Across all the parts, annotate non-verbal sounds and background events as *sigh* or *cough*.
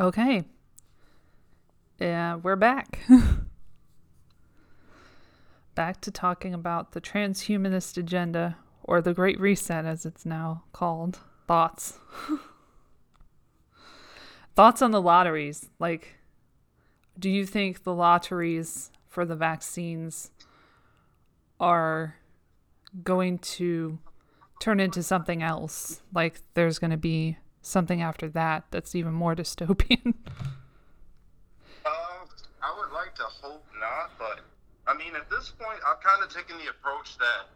Okay. Yeah, we're back. *laughs* back to talking about the transhumanist agenda, or the Great Reset as it's now called. Thoughts. *laughs* Thoughts on the lotteries. Like, do you think the lotteries for the vaccines are going to turn into something else? Like, there's going to be something after that that's even more *laughs* dystopian? Um, I would like to hope not, but I mean, at this point, I've kind of taken the approach that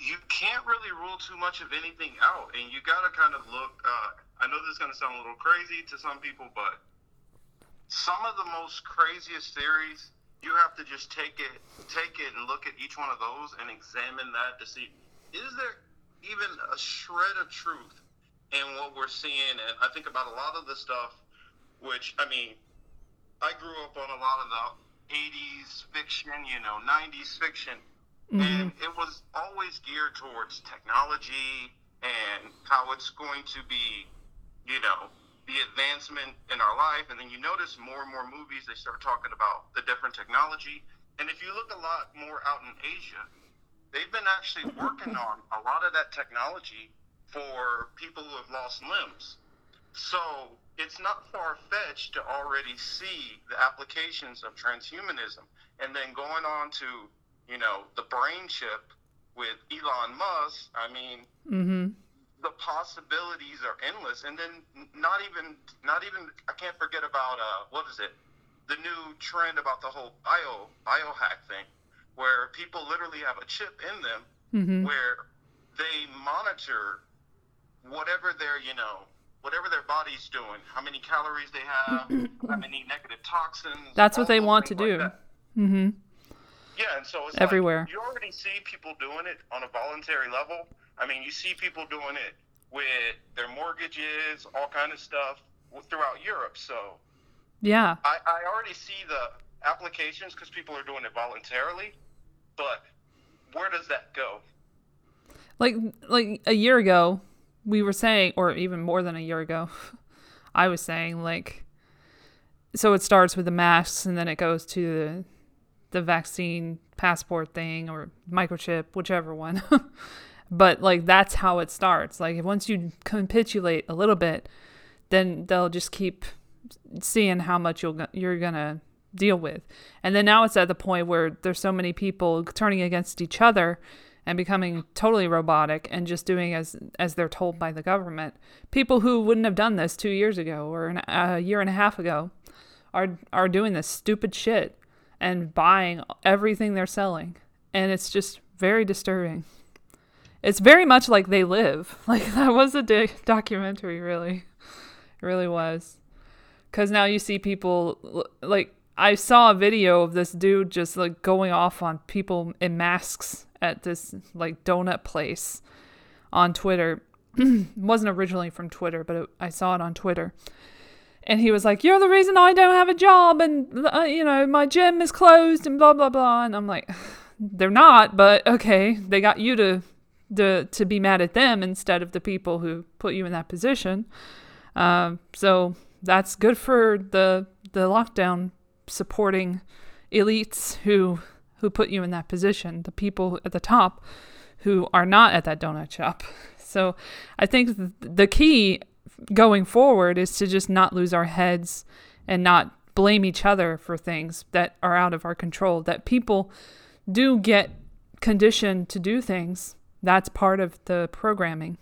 you can't really rule too much of anything out, and you got to kind of look. Uh, I know this is going to sound a little crazy to some people, but some of the most craziest theories, you have to just take it, take it, and look at each one of those and examine that to see is there even a shred of truth in what we're seeing. And I think about a lot of the stuff, which I mean, I grew up on a lot of the 80s fiction, you know, 90s fiction, mm-hmm. and it was always geared towards technology and how it's going to be, you know, the advancement in our life. And then you notice more and more movies, they start talking about the different technology. And if you look a lot more out in Asia, they've been actually working *laughs* on a lot of that technology for people who have lost limbs. So it's not far fetched to already see the applications of transhumanism. And then going on to, you know, the brain chip with Elon Musk, I mean, mm-hmm. the possibilities are endless. And then not even, not even, I can't forget about, uh, what is it? The new trend about the whole bio, biohack thing where people literally have a chip in them mm-hmm. where they monitor whatever their you know whatever their body's doing, how many calories they have, *clears throat* how many negative toxins. That's what they want to do. Like mm-hmm. Yeah, and so it's everywhere. Like you already see people doing it on a voluntary level. I mean, you see people doing it with their mortgages, all kind of stuff throughout Europe. So yeah, I, I already see the applications because people are doing it voluntarily. But where does that go? Like like a year ago, we were saying, or even more than a year ago, *laughs* I was saying like, so it starts with the masks and then it goes to the the vaccine passport thing or microchip, whichever one. *laughs* but like that's how it starts. Like once you capitulate a little bit, then they'll just keep seeing how much you'll you're gonna deal with. And then now it's at the point where there's so many people turning against each other and becoming totally robotic and just doing as as they're told by the government. People who wouldn't have done this 2 years ago or an, a year and a half ago are are doing this stupid shit and buying everything they're selling. And it's just very disturbing. It's very much like they live. *laughs* Like that was a di- documentary really. It really was. Cuz now you see people like I saw a video of this dude just like going off on people in masks at this like donut place on Twitter. *clears throat* wasn't originally from Twitter, but it, I saw it on Twitter. And he was like, "You're the reason I don't have a job, and uh, you know my gym is closed, and blah blah blah." And I'm like, *sighs* "They're not, but okay, they got you to to to be mad at them instead of the people who put you in that position." Um, so that's good for the the lockdown supporting elites who who put you in that position, the people at the top who are not at that donut shop. *laughs* So I think the key going forward is to just not lose our heads and not blame each other for things that are out of our control. That people do get conditioned to do things. That's part of the programming.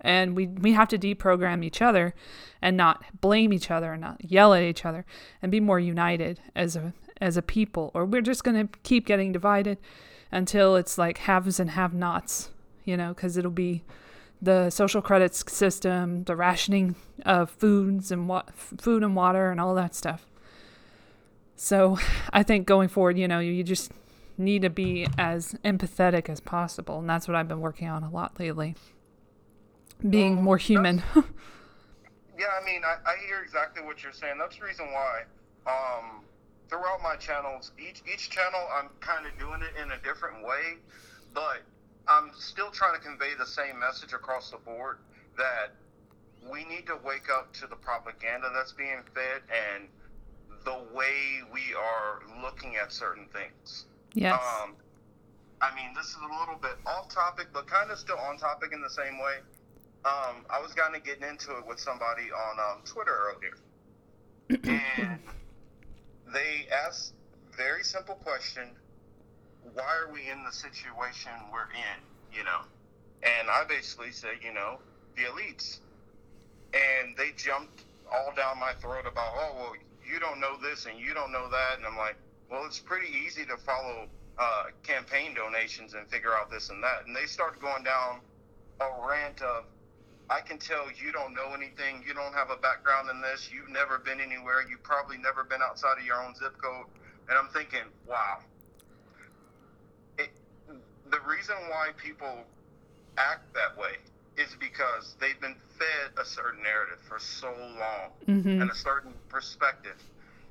And we, we have to deprogram each other and not blame each other and not yell at each other and be more united as a as a people or we're just going to keep getting divided until it's like haves and have nots you know because it'll be the social credits system the rationing of foods and what food and water and all that stuff. So i think going forward you know you just need to be as empathetic as possible and that's what i've been working on a lot lately. Being more human. *laughs* Yeah, I mean, I, I hear exactly what you're saying. That's the reason why, um, throughout my channels, each each channel, I'm kind of doing it in a different way, but I'm still trying to convey the same message across the board that we need to wake up to the propaganda that's being fed and the way we are looking at certain things. Yes. Um, I mean, this is a little bit off topic, but kind of still on topic in the same way. Um, I was kind of getting into it with somebody on um, Twitter earlier, *clears throat* and they asked very simple question: Why are we in the situation we're in? You know, and I basically said, you know, the elites, and they jumped all down my throat about, oh well, you don't know this and you don't know that, and I'm like, well, it's pretty easy to follow uh, campaign donations and figure out this and that. And they started going down a rant of, I can tell you don't know anything. You don't have a background in this. You've never been anywhere. You've probably never been outside of your own zip code. And I'm thinking, wow. It, the reason why people act that way is because they've been fed a certain narrative for so long Mhm. and a certain perspective.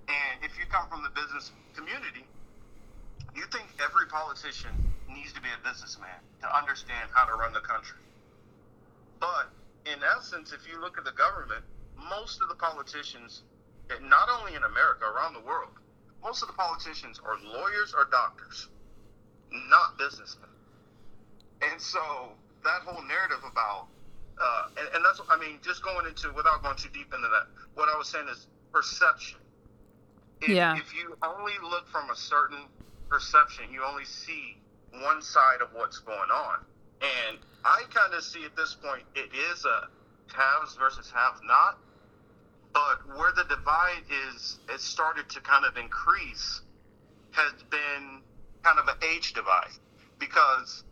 And if you come from the business community, you think every politician needs to be a businessman to understand how to run the country. But in essence, if you look at the government, most of the politicians, not only in America, around the world, most of the politicians are lawyers or doctors, not businessmen. And so that whole narrative about, uh, and, and that's, I mean, just going into, without going too deep into that, what I was saying is perception. If, Yeah. If you only look from a certain perception, you only see one side of what's going on. And I kind of see at this point, it is a haves versus have not. But where the divide is, it started to kind of increase, has been kind of an age divide. Because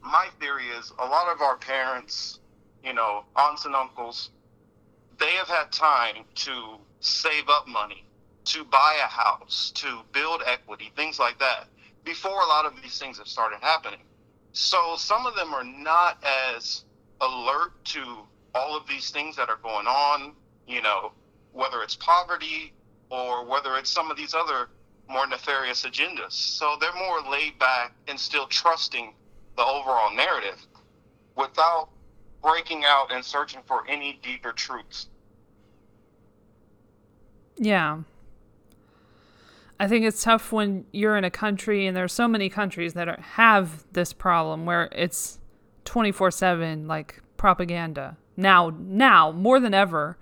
my theory is a lot of our parents, you know, aunts and uncles, they have had time to save up money, to buy a house, to build equity, things like that, before a lot of these things have started happening. So some of them are not as alert to all of these things that are going on, you know, whether it's poverty or whether it's some of these other more nefarious agendas. So they're more laid back and still trusting the overall narrative without breaking out and searching for any deeper truths. Yeah. I think it's tough when you're in a country, and there are so many countries that are, have this problem where it's 24 7 like propaganda. Now, now more than ever,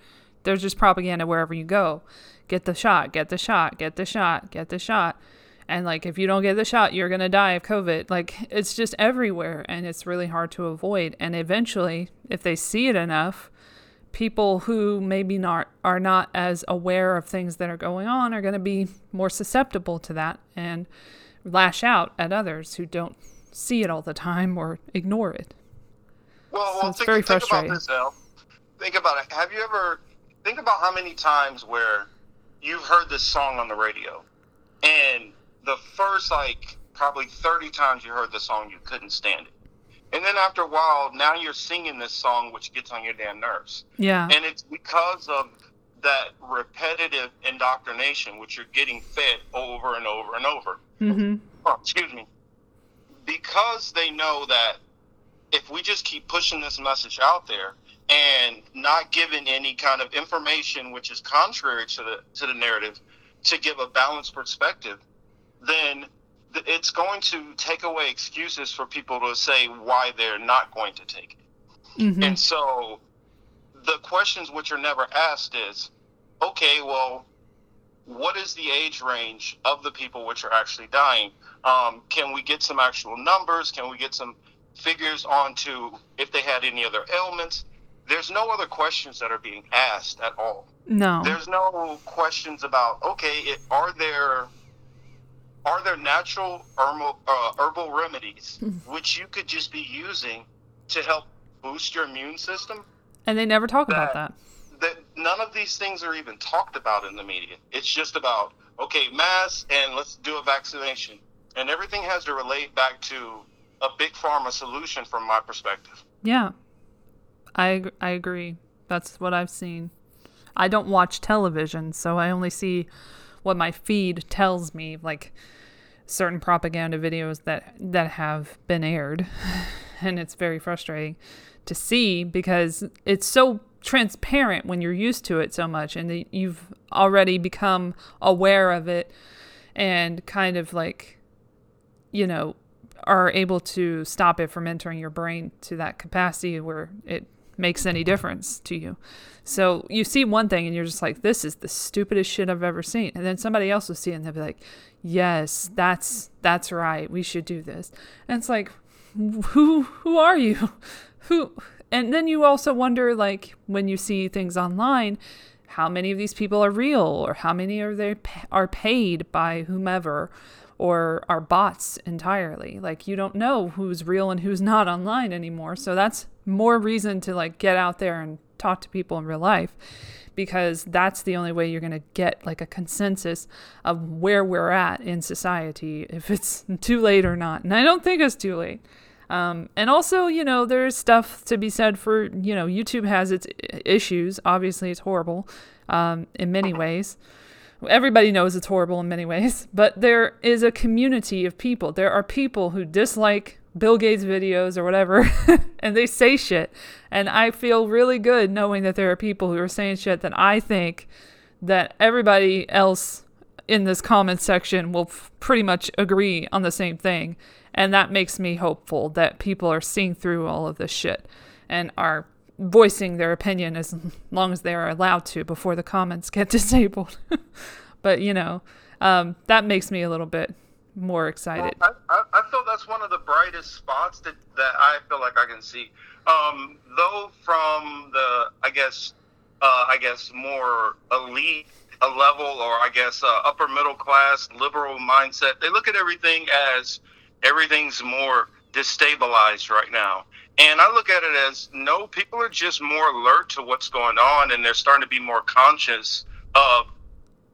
there's just propaganda wherever you go. Get the shot, get the shot, get the shot, get the shot. And like, if you don't get the shot, you're going to die of COVID. Like, it's just everywhere, and it's really hard to avoid. And eventually, if they see it enough, people who maybe not are not as aware of things that are going on are going to be more susceptible to that and lash out at others who don't see it all the time or ignore it. Well, So well it's think, very think frustrating. about this, Elle. Think about it. Have you ever think about how many times where you've heard this song on the radio, and the first like probably thirty times you heard the song, you couldn't stand it, and then after a while, now you're singing this song, which gets on your damn nerves, Yeah. and it's because of that repetitive indoctrination, which you're getting fed over and over and over. Hmm oh, excuse me, because they know that if we just keep pushing this message out there and not giving any kind of information which is contrary to the to the narrative to give a balanced perspective, then th- it's going to take away excuses for people to say why they're not going to take it. hmm And so the questions which are never asked is, okay, well, what is the age range of the people which are actually dying? Um, can we get some actual numbers? Can we get some figures onto if they had any other ailments? There's no other questions that are being asked at all. No. There's no questions about okay, it, are there are there natural herbal, uh, herbal remedies which you could just be using to help boost your immune system? And they never talk about that. that none of these things are even talked about in the media. It's just about okay, mass and let's do a vaccination, and everything has to relate back to a big pharma solution from my perspective. Yeah. I I agree. That's what I've seen. I don't watch television, so I only see what my feed tells me, like certain propaganda videos that that have been aired, *laughs* and it's very frustrating to see because it's so transparent when you're used to it so much and you've already become aware of it and kind of like you know are able to stop it from entering your brain to that capacity where it makes any difference to you. So you see one thing and you're just like, this is the stupidest shit I've ever seen. And then somebody else will see it and they'll be like, yes, that's that's right. We should do this. And it's like, who who are you? *laughs* Who and then you also wonder like when you see things online, how many of these people are real or how many are they are paid by whomever or are bots entirely. Like you don't know who's real and who's not online anymore. So that's more reason to like get out there and talk to people in real life because that's the only way you're going to get like a consensus of where we're at in society if it's *laughs* too late or not. And I don't think it's too late. Um, and also, you know, there's stuff to be said for, you know, YouTube has its issues. Obviously, it's horrible um, in many ways. Everybody knows it's horrible in many ways, *laughs* but there is a community of people. There are people who dislike Bill Gates videos or whatever, *laughs* and they say shit. And I feel really good knowing that there are people who are saying shit that I think that everybody else in this comment section will f- pretty much agree on the same thing. And that makes me hopeful that people are seeing through all of this shit and are voicing their opinion as long as they are allowed to before the comments get *laughs* disabled. but, you know, um, that makes me a little bit more excited. Well, I, I, feel that's one of the brightest spots that, that I feel like I can see. Um, though from the, I guess, uh, I guess more elite a level, or I guess uh, upper middle class liberal mindset, they look at everything as everything's more destabilized right now. And I look at it as no, people are just more alert to what's going on, and they're starting to be more conscious of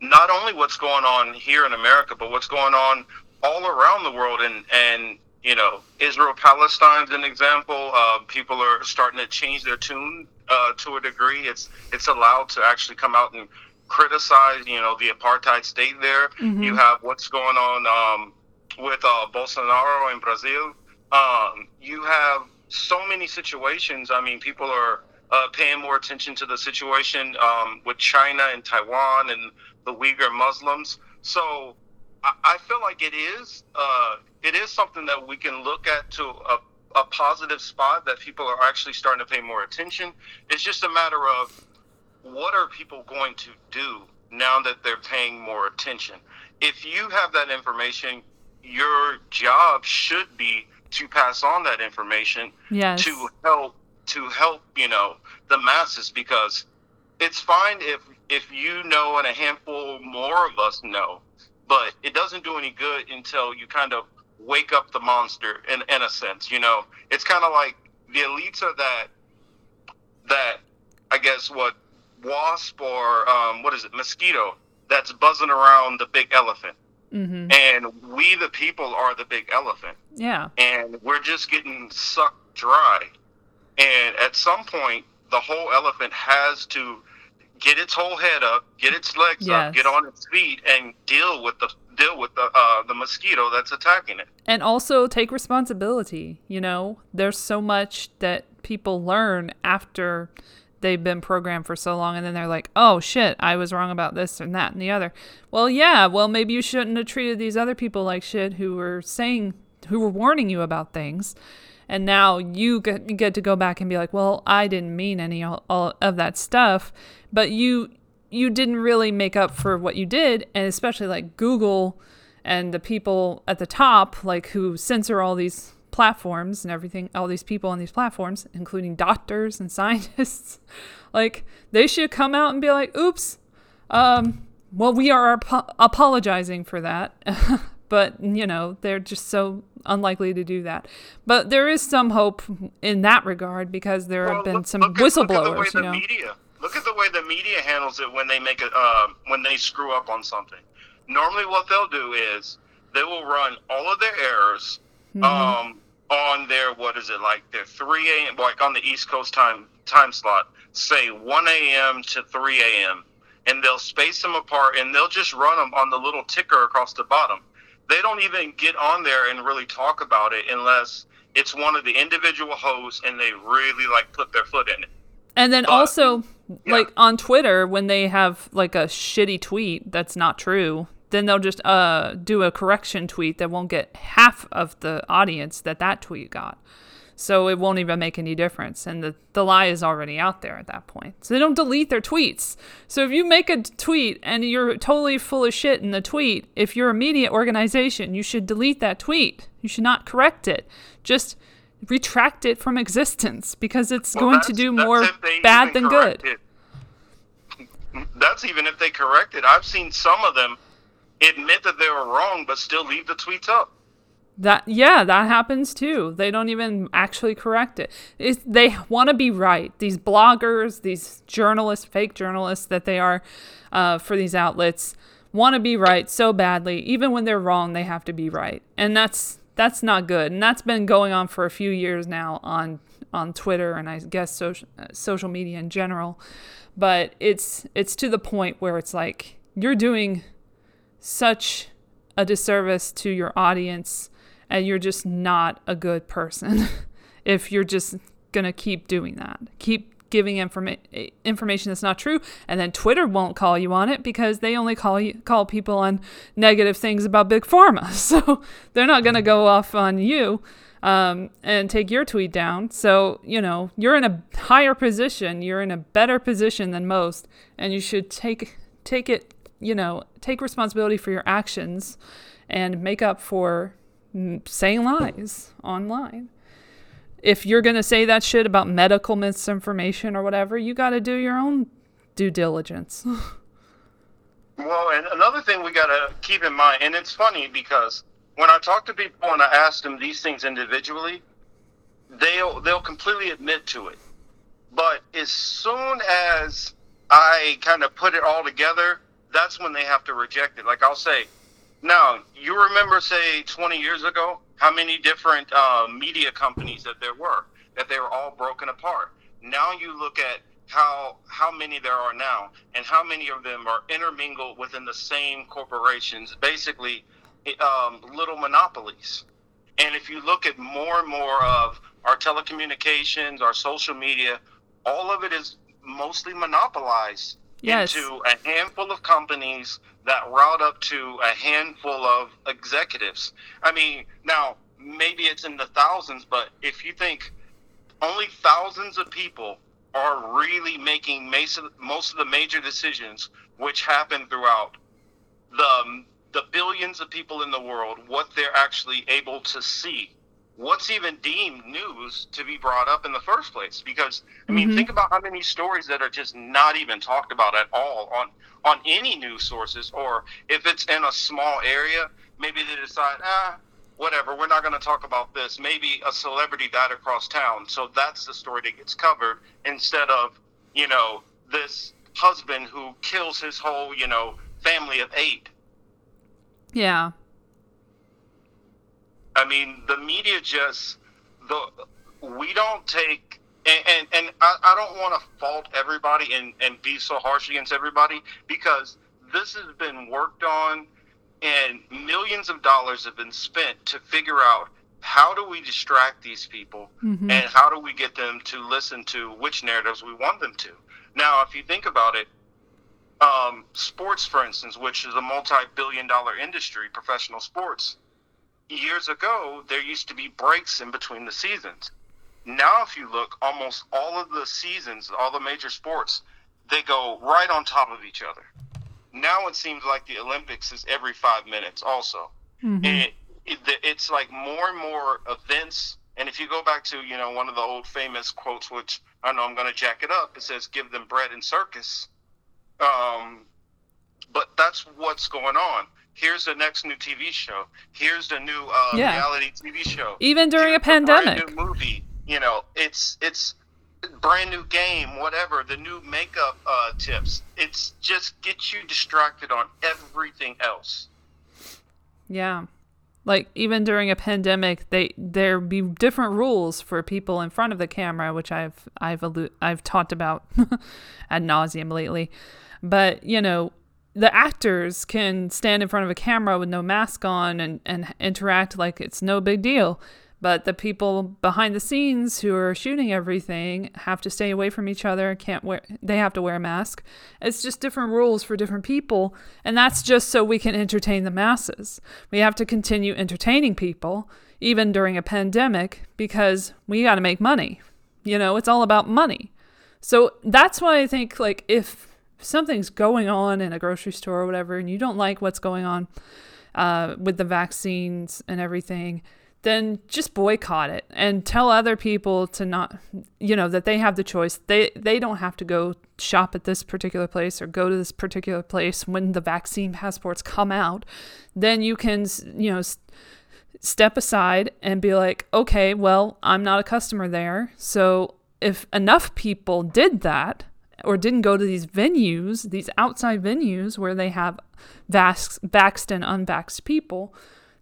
not only what's going on here in America, but what's going on all around the world. And and you know, Israel Palestine's an example. Uh, people are starting to change their tune uh, to a degree. It's it's allowed to actually come out and criticize, you know, the apartheid state there. Mm-hmm. You have what's going on um, with uh, Bolsonaro in Brazil. Um, you have so many situations. I mean, people are uh, paying more attention to the situation um, with China and Taiwan and the Uyghur Muslims. So I, I feel like it is uh, it is something that we can look at to a, a positive spot that people are actually starting to pay more attention. It's just a matter of what are people going to do now that they're paying more attention. If you have that information, your job should be to pass on that information yes. to help to help you know the masses because it's fine if if you know and a handful more of us know but it doesn't do any good until you kind of wake up the monster in, in a sense you know it's kind of like the elites are that that i guess what wasp or um, what is it mosquito that's buzzing around the big elephant Mm-hmm. And we, the people, are the big elephant. Yeah. And we're just getting sucked dry. And at some point, the whole elephant has to get its whole head up, get its legs yes. up, get on its feet, and deal with the deal with the uh, the mosquito that's attacking it. And also take responsibility. You know, there's so much that people learn after they've been programmed for so long and then they're like, oh shit, I was wrong about this and that and the other. Well, yeah, well, maybe you shouldn't have treated these other people like shit who were saying, who were warning you about things. And now you get to go back and be like, well, I didn't mean any all, of that stuff, but you you didn't really make up for what you did, and especially like Google and the people at the top, like who censor all these platforms and everything, all these people on these platforms, including doctors and *laughs* scientists, like they should come out and be like, "Oops, um, well, we are ap- apologizing for that." *laughs* but you know they're just so unlikely to do that. But there is some hope in that regard because there well, have been look, some look whistleblowers. At, you know, media. Look at the way the media handles it when they make it uh, when they screw up on something. Normally, what they'll do is they will run all of their errors. Mm-hmm. Um, on their what is it like their 3 a.m. like on the East Coast time time slot, say 1 a.m. to 3 a.m. and they'll space them apart and they'll just run them on the little ticker across the bottom. They don't even get on there and really talk about it unless it's one of the individual hosts and they really like put their foot in it. And then But- also, yeah. like on Twitter, when they have like a shitty tweet that's not true, then they'll just uh do a correction tweet that won't get half of the audience that that tweet got. So it won't even make any difference, and the the lie is already out there at that point. So they don't delete their tweets. So if you make a tweet and you're totally full of shit in the tweet, if you're a media organization, you should delete that tweet. You should not correct it. Just retract it from existence because it's Well, going to do more bad than good. it. That's even if they correct it. I've seen some of them admit that they were wrong, but still leave the tweets up. That yeah, that happens too. They don't even actually correct it. It's, they want to be right. These bloggers, these journalists, fake journalists that they are uh, for these outlets, want to be right so badly. Even when they're wrong, they have to be right, and that's that's not good. And that's been going on for a few years now on on Twitter and I guess social uh, social media in general. But it's it's to the point where it's like you're doing such a disservice to your audience and you're just not a good person *laughs* if you're just going to keep doing that. Keep giving informa- information that's not true and then Twitter won't call you on it because they only call you call people on negative things about big pharma. *laughs* So they're not going to go off on you um, and take your tweet down. So, you know, you're in a higher position, you're in a better position than most and you should take take it you know, take responsibility for your actions and make up for saying lies online. If you're going to say that shit about medical misinformation or whatever, you got to do your own due diligence. *laughs* Well, and another thing we got to keep in mind, and it's funny because when I talk to people and I ask them these things individually, they'll they'll completely admit to it. But as soon as I kind of put it all together, that's when they have to reject it. Like I'll say, now you remember, say, 20 years ago, how many different uh, media companies that there were, that they were all broken apart. Now you look at how how many there are now, and how many of them are intermingled within the same corporations, basically um, little monopolies. And if you look at more and more of our telecommunications, our social media, all of it is mostly monopolized Yes. into a handful of companies that route up to a handful of executives. I mean, now maybe it's in the thousands, but if you think only thousands of people are really making most of, the major decisions which happen throughout the the billions of people in the world what they're actually able to see what's even deemed news to be brought up in the first place because i mean Mhm. think about how many stories that are just not even talked about at all on on any news sources or if it's in a small area maybe they decide ah whatever we're not going to talk about this maybe a celebrity died across town so that's the story that gets covered instead of you know this husband who kills his whole you know family of eight yeah. I mean, the media just the we don't take and and, and I, I don't want to fault everybody and and be so harsh against everybody because this has been worked on and millions of dollars have been spent to figure out how do we distract these people Mhm. and how do we get them to listen to which narratives we want them to. Now, if you think about it, um, sports, for instance, which is a multi-billion-dollar industry, professional sports, years ago there used to be breaks in between the seasons. Now, if you look, almost all of the seasons, all the major sports, they go right on top of each other. Now it seems like the Olympics is every five minutes, also Mhm. it, it, it's like more and more events. And if you go back to, you know, one of the old famous quotes, which I know I'm going to jack it up, it says, give them bread and circus. Um, but that's what's going on. Here's the next new TV show. Here's the new uh, Yeah. reality TV show. Even during a Here's brand pandemic. new movie. You know, it's it's brand new game, whatever. The new makeup uh, tips. It's just get you distracted on everything else. Yeah. Like even during a pandemic, they there be different rules for people in front of the camera, which I've I've allu- I've talked about *laughs* ad nauseum lately. But you know, the actors can stand in front of a camera with no mask on and and interact like it's no big deal. But the people behind the scenes who are shooting everything have to stay away from each other, can't wear they have to wear a mask. It's just different rules for different people, and that's just so we can entertain the masses. We have to continue entertaining people even during a pandemic because we got to make money. You know, it's all about money. So that's why I think like if something's going on in a grocery store or whatever and you don't like what's going on uh, with the vaccines and everything, then just boycott it and tell other people to not you know that they have the choice. They they don't have to go shop at this particular place or go to this particular place when the vaccine passports come out. Then you can you know step aside and be like okay well i'm not a customer there. So if enough people did that or didn't go to these venues these outside venues where they have vaxxed, and unvaxxed people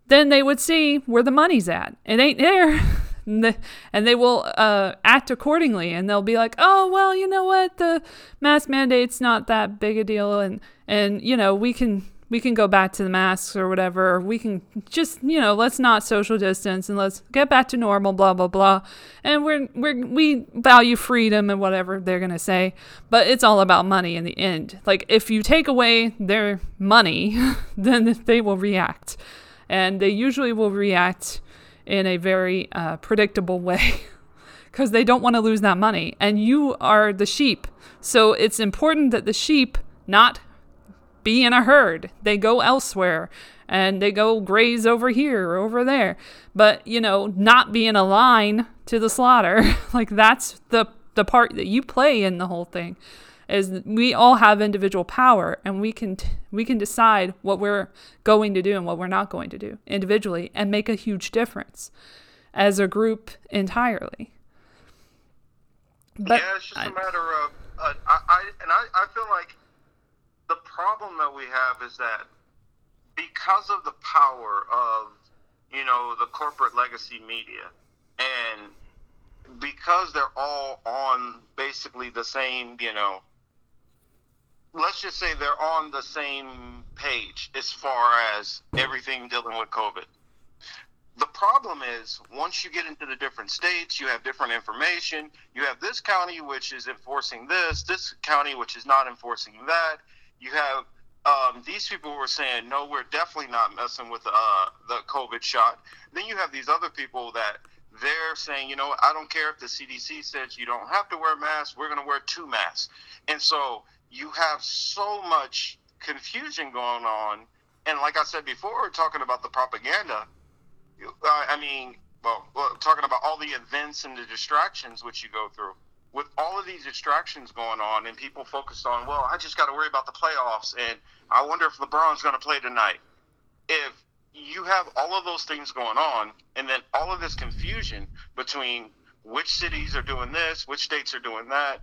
then they would see where the money's at. It ain't there. *laughs* and they will uh, act accordingly and they'll be like oh well you know what the mask mandate's not that big a deal and and you know we can we can go back to the masks or whatever we can just you know let's not social distance and let's get back to normal blah blah blah and we're we're we value freedom and whatever they're to say but it's all about money in the end like if you take away their money *laughs* then they will react and they usually will react in a very uh, predictable way *laughs* because they don't want to lose that money. And you are the sheep. So it's important that the sheep not be in a herd. They go elsewhere and they go graze over here or over there. But, you know, not be in a line to the slaughter. *laughs* like that's the the part that you play in the whole thing is we all have individual power and we can t- we can decide what we're going to do and what we're not going to do individually and make a huge difference as a group entirely. But yeah, it's just I, a matter of uh, I, I and I, I feel like the problem that we have is that because of the power of you know the corporate legacy media and because they're all on basically the same you know let's just say they're on the same page as far as everything dealing with COVID. The problem is once you get into the different states, you have different information. You have this county which is enforcing this, this county which is not enforcing that. You have um, these people were saying, no, we're definitely not messing with uh, the COVID shot. Then you have these other people that they're saying, you know, I don't care if the CDC says you don't have to wear masks, we're going to wear two masks. And so you have so much confusion going on. And like I said before, talking about the propaganda, uh, I mean, well, talking about all the events and the distractions which you go through. With all of these distractions going on, and people focused on, well, I just got to worry about the playoffs, and I wonder if LeBron's going to play tonight. If you have all of those things going on, and then all of this confusion between which cities are doing this, which states are doing that,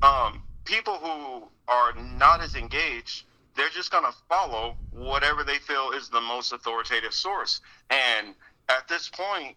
um, people who are not as engaged, they're just going to follow whatever they feel is the most authoritative source. And at this point,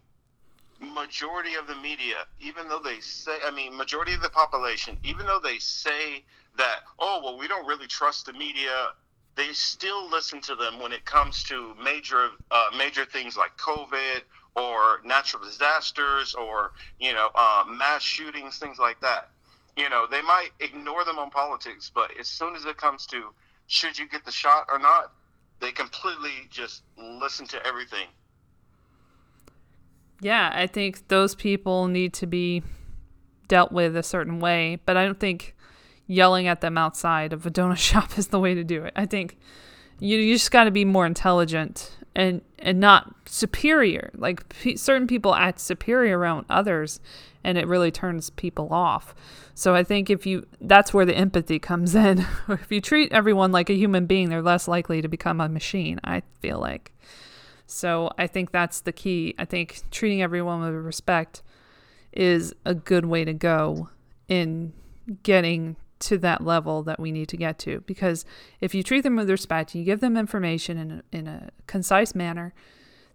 majority of the media, even though they say, I mean, majority of the population, even though they say that, oh, well, we don't really trust the media, they still listen to them when it comes to major, uh, major things like COVID or natural disasters or, you know, uh, mass shootings, things like that. You know, they might ignore them on politics, but as soon as it comes to should you get the shot or not, they completely just listen to everything. Yeah, I think those people need to be dealt with a certain way, but I don't think yelling at them outside of a donut *laughs* shop is the way to do it. I think you, you just got to be more intelligent and and not superior. Like p- certain people act superior around others, and it really turns people off. So I think if you that's where the empathy comes in. *laughs* if you treat everyone like a human being, they're less likely to become a machine, I feel like. So I think that's the key. I think treating everyone with respect is a good way to go in getting to that level that we need to get to because if you treat them with respect you give them information in a, in a concise manner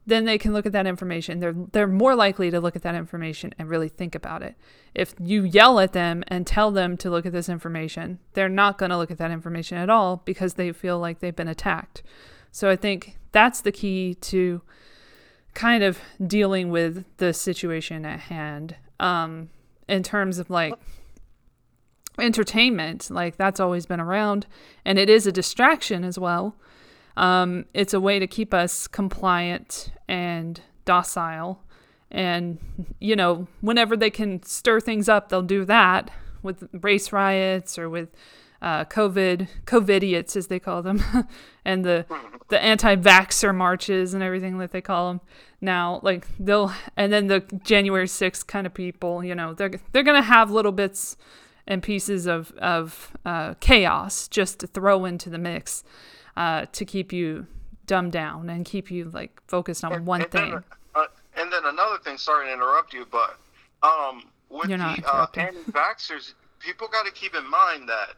then they can look at that information. They're they're more likely to look at that information and really think about it. If you yell at them and tell them to look at this information, they're not going to look at that information at all because they feel like they've been attacked. So I think that's the key to kind of dealing with the situation at hand. Um, in terms of like entertainment, like that's always been around, and it is a distraction as well. Um, it's a way to keep us compliant and docile. And, you know, whenever they can stir things up, they'll do that with race riots or with uh, COVID, COVIDiots as they call them, *laughs* and the the anti-vaxxer marches and everything that they call them now. Like they'll, and then the January 6th kind of people, you know, they're they're gonna have little bits and pieces of of uh, chaos just to throw into the mix uh, to keep you dumbed down and keep you like focused on And- one and thing. Then, uh, and then another thing. Sorry to interrupt you, but um, with You're the uh, *laughs* anti-vaxxers, people got to keep in mind that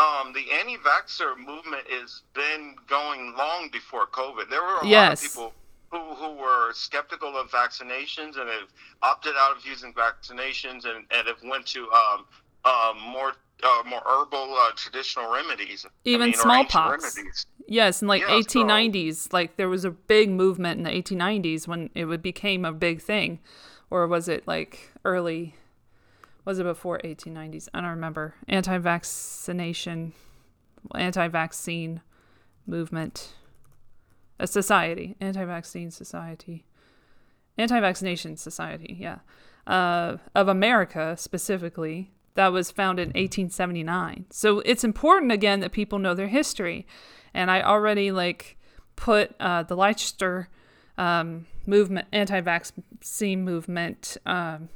um, the anti-vaxxer movement has been going long before COVID. There were a Yes. lot of people who, who were skeptical of vaccinations and have opted out of using vaccinations and, and have went to um, um, more uh, more herbal uh, traditional remedies. I Even mean, smallpox. remedies. Yes, in like Yeah, so- 1890s, like there was a big movement in the 1890s when it became a big thing, or was it like early? Was it before 1890s? I don't remember. Anti-vaccination, anti-vaccine movement, a society, anti-vaccine society, anti-vaccination society. Yeah, uh, of America specifically. That was founded in 1879. So it's important again that people know their history and I already like put uh, the Leicester um, movement, anti-vaccine movement um,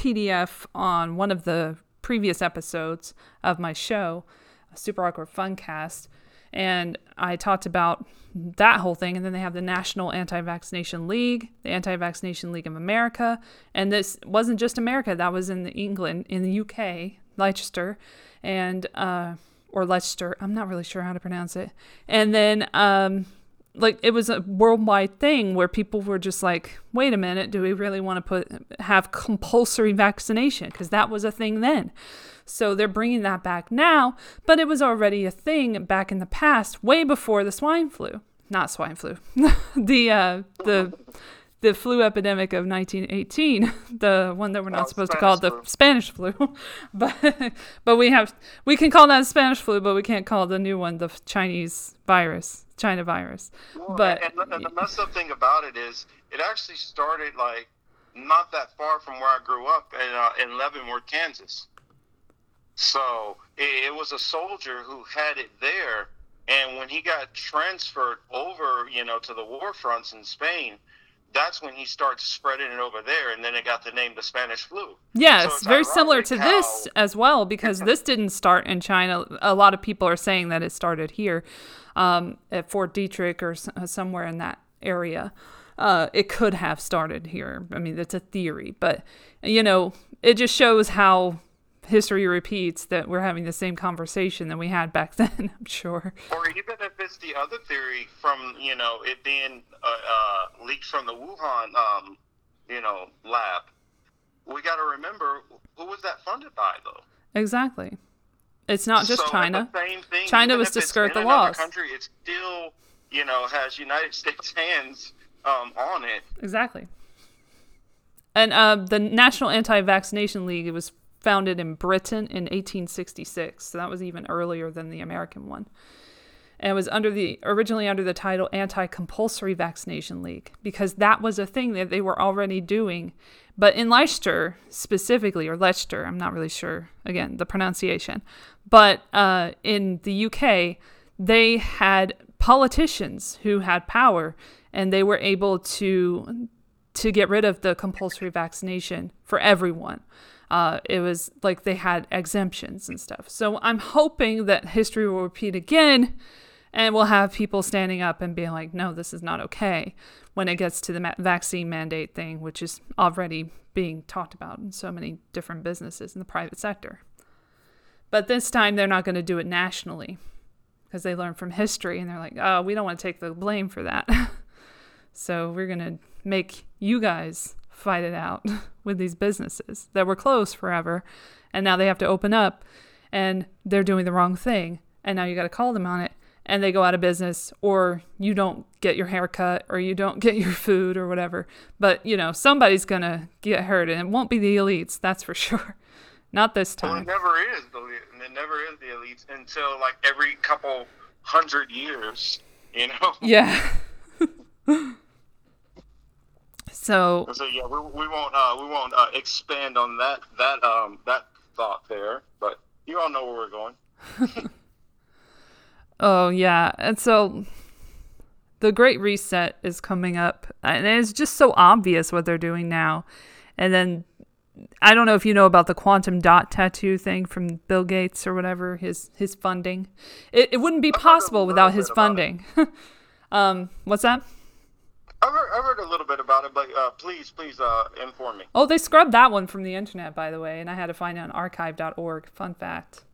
PDF on one of the previous episodes of my show, Super Awkward Funcast, and I talked about that whole thing. And then they have the National Anti-Vaccination League, the Anti-Vaccination League of America, and this wasn't just America; that was in England, in the UK, Leicester, and uh, or Leicester. I'm not really sure how to pronounce it. And then, um, like, it was a worldwide thing where people were just like, "Wait a minute, do we really want to put have compulsory vaccination?" Because that was a thing then. So they're bringing that back now, but it was already a thing back in the past, way before the swine flu. Not swine flu, *laughs* the uh, the the flu epidemic of 1918, *laughs* the one that we're not Oh, supposed to call Spanish the flu. Spanish flu, *laughs* but but we have we can call that Spanish flu, but we can't call the new one the Chinese virus, China virus. Well, But and, and the messed up thing about it is, it actually started like not that far from where I grew up in uh, in Leavenworth, Kansas. So it, it was a soldier who had it there, and when he got transferred over, you know, to the war fronts in Spain, that's when he starts spreading it over there, and then it got the name the Spanish flu. Yes, So very similar to how- this as well, because *laughs* this didn't start in China. A lot of people are saying that it started here um, at Fort Detrick or s- uh, somewhere in that area. Uh, it could have started here. I mean, it's a theory, but you know, it just shows how history repeats that we're having the same conversation that we had back *laughs* then. I'm sure. Or even if it's the other theory from you know it being uh, uh, leaked from the Wuhan um, you know lab, we got to remember who was that funded by though. Exactly. It's not just So, China. Same thing, China was to skirt the laws. Country, it still you know has United *laughs* States hands um, on it. Exactly. And uh, the National Anti-Vaccination League was founded in Britain in 1866, so that was even earlier than the American one. And it was under the originally under the title Anti-Compulsory Vaccination League because that was a thing that they were already doing. But in Leicester specifically, or Leicester, I'm not really sure again the pronunciation, but uh, in the UK, they had politicians who had power, and they were able to to get rid of the compulsory vaccination for everyone. Uh, it was like they had exemptions and stuff. So I'm hoping that history will repeat again and we'll have people standing up and being like, no, this is not okay when it gets to the ma- vaccine mandate thing, which is already being talked about in so many different businesses in the private sector. But this time they're not going to do it nationally because they learn from history and they're like, oh, we don't want to take the blame for that. *laughs* so we're going to make you guys fight it out *laughs* with these businesses that were closed forever and now they have to open up and they're doing the wrong thing and now you got to call them on it and they go out of business or you don't get your hair cut or you don't get your food or whatever. But, you know, somebody's going to get hurt and it won't be the elites, that's for *laughs* sure. Not this Well, time. it never is the it never is the elites until like every couple hundred years, you know. *laughs* Yeah. *laughs* so, So yeah, we, we won't uh, we won't uh, expand on that that um that thought there, but you all know where we're going. Oh, yeah. And so the Great Reset is coming up, and it's just so obvious what they're doing now. And then I don't know if you know about the quantum dot tattoo thing from Bill Gates or whatever, his his funding. It, it wouldn't be possible without his funding. *laughs* um, what's that? I've heard, I've heard a little bit about it, but uh, please please uh, inform me. Oh, they scrubbed that one from the internet, by the way, and I had to find it on archive.org. Fun fact.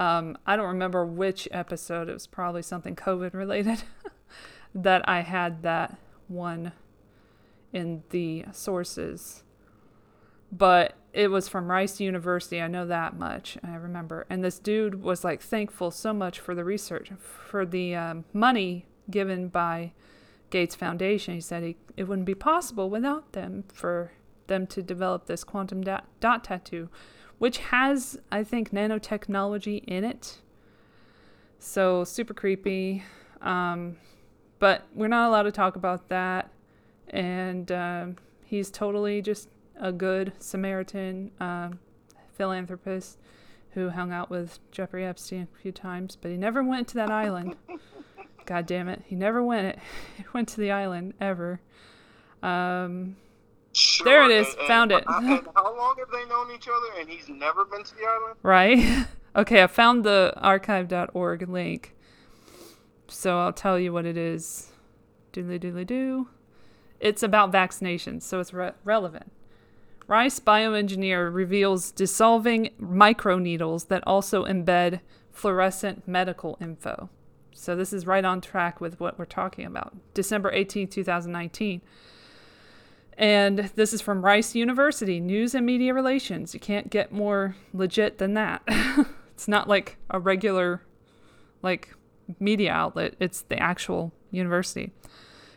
Um, I don't remember which episode. It was probably something COVID related *laughs* that I had that one in the sources. But it was from Rice University. I know that much. I remember. And this dude was like thankful so much for the research, for the um, money given by Gates Foundation. He said he, it wouldn't be possible without them for them to develop this quantum dot, dot tattoo, which has, I think, nanotechnology in it. So super creepy. Um, but we're not allowed to talk about that. And um, he's totally just a good Samaritan um, philanthropist who hung out with Jeffrey Epstein a few times, but he never went to that island. *laughs* God damn it. He never went it. *laughs* He went to the island ever. Um, Sure, There it is. and- and- Found it. And *laughs* how long have they known each other? And he's never been to the island. right? *laughs* okay, I found the archive.org link. So I'll tell you what it is. Doodly doodly doo. It's about vaccinations, so it's re- relevant. Rice bioengineer reveals dissolving microneedles that also embed fluorescent medical info. So this is right on track with what we're talking about. December 18, 2019. And this is from Rice University, News and Media Relations. You can't get more legit than that. *laughs* it's not like a regular like media outlet, it's the actual university.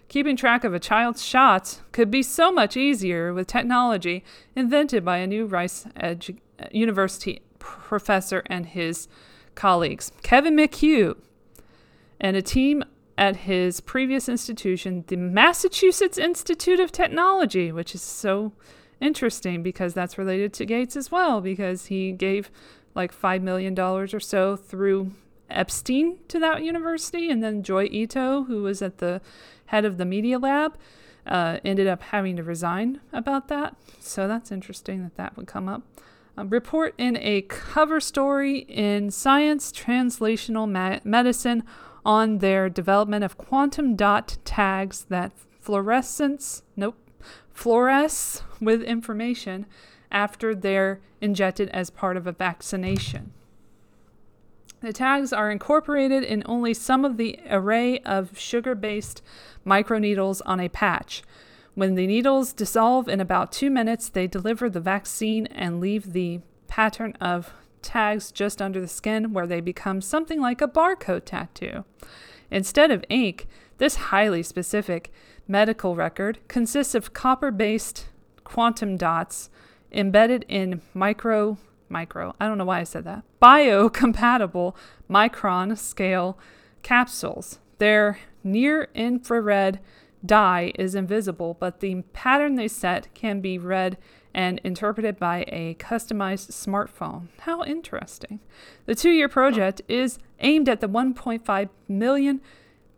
Keeping track of a child's shots could be so much easier with technology invented by a new Rice edu- University professor and his colleagues. Kevin McHugh and a team at his previous institution, the Massachusetts Institute of Technology, which is so interesting because that's related to Gates as well, because he gave like $5 million or so through Epstein to that university. And then Joi Ito, who was at the head of the Media Lab, uh, ended up having to resign about that. So that's interesting that that would come up. A report in a cover story in Science Translational Ma- Medicine on their development of quantum dot tags that fluorescence, nope, fluoresce with information after they're injected as part of a vaccination. The tags are incorporated in only some of the array of sugar based microneedles on a patch. When the needles dissolve in about two minutes, they deliver the vaccine and leave the pattern of tags just under the skin where they become something like a barcode tattoo. Instead of ink, this highly specific medical record consists of copper based quantum dots embedded in micro micro I don't know why I said that *laughs* biocompatible micron scale capsules. Their near infrared dye is invisible, but the pattern they set can be read and interpreted by a customized smartphone. How interesting. The two year project is aimed at the 1.5 million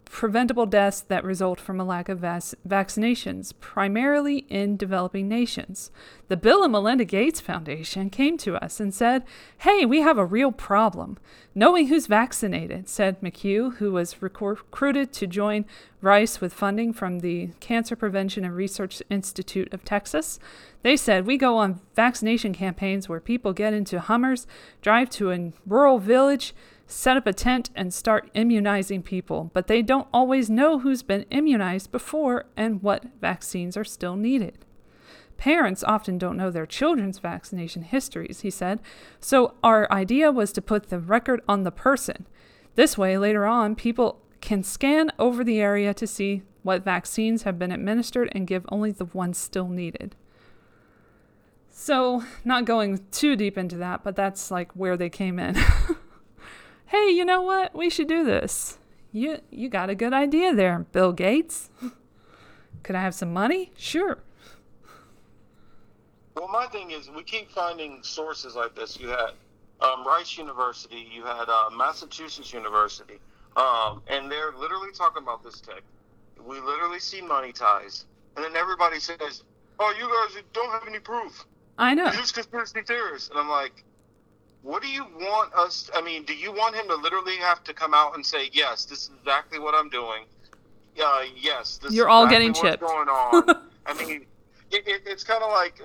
preventable deaths that result from a lack of vac- vaccinations, primarily in developing nations. The Bill and Melinda Gates Foundation came to us and said, Hey, we have a real problem. Knowing who's vaccinated, said McHugh, who was recor- recruited to join Rice with funding from the Cancer Prevention and Research Institute of Texas. They said, We go on vaccination campaigns where people get into Hummers, drive to a rural village, set up a tent and start immunizing people, but they don't always know who's been immunized before and what vaccines are still needed. Parents often don't know their children's vaccination histories, he said, so our idea was to put the record on the person. This way, later on, people can scan over the area to see what vaccines have been administered and give only the ones still needed. So, not going too deep into that, but that's like where they came in. *laughs* hey, you know what? We should do this. You you got a good idea there, Bill Gates. *laughs* Could I have some money? Sure. Well, my thing is, we keep finding sources like this. You had um, Rice University, you had uh, Massachusetts University, um, and they're literally talking about this tech. We literally see money ties, and then everybody says, "Oh, you guys don't have any proof. I know. You're just conspiracy theorists." And I'm like, "What do you want us? I mean, do you want him to literally have to come out and say, yes, this is exactly what I'm doing? Uh, yes, this You're is all exactly getting what's chipped." going on." *laughs* I mean, it, it, it's kind of like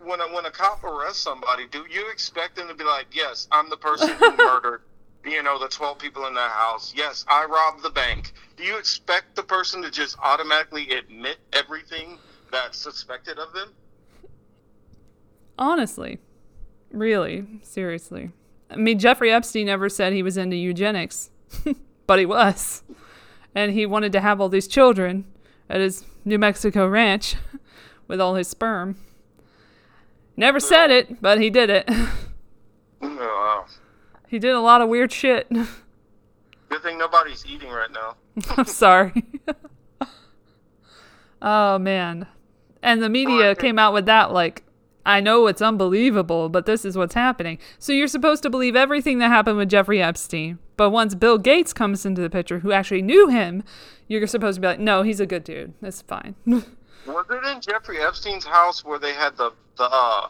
when a, when a cop arrests somebody, do you expect them to be like, "Yes, I'm the person who *laughs* murdered, you know, the 12 people in that house. Yes, I robbed the bank." Do you expect the person to just automatically admit everything that's suspected of them? Honestly. Really. Seriously. I mean, Jeffrey Epstein never said he was into eugenics, *laughs* but he was. And he wanted to have all these children at his New Mexico ranch *laughs* with all his sperm. Never said it, but he did it. Oh, *laughs* he did a lot of weird shit. good thing nobody's eating right now. I'm sorry. oh man. And the media came out with that like I know it's unbelievable, but this is what's happening. So you're supposed to believe everything that happened with Jeffrey Epstein. But once Bill Gates comes into the picture, who actually knew him, you're supposed to be like, no, he's a good dude. That's fine. *laughs* Was it in Jeffrey Epstein's house where they had the the uh,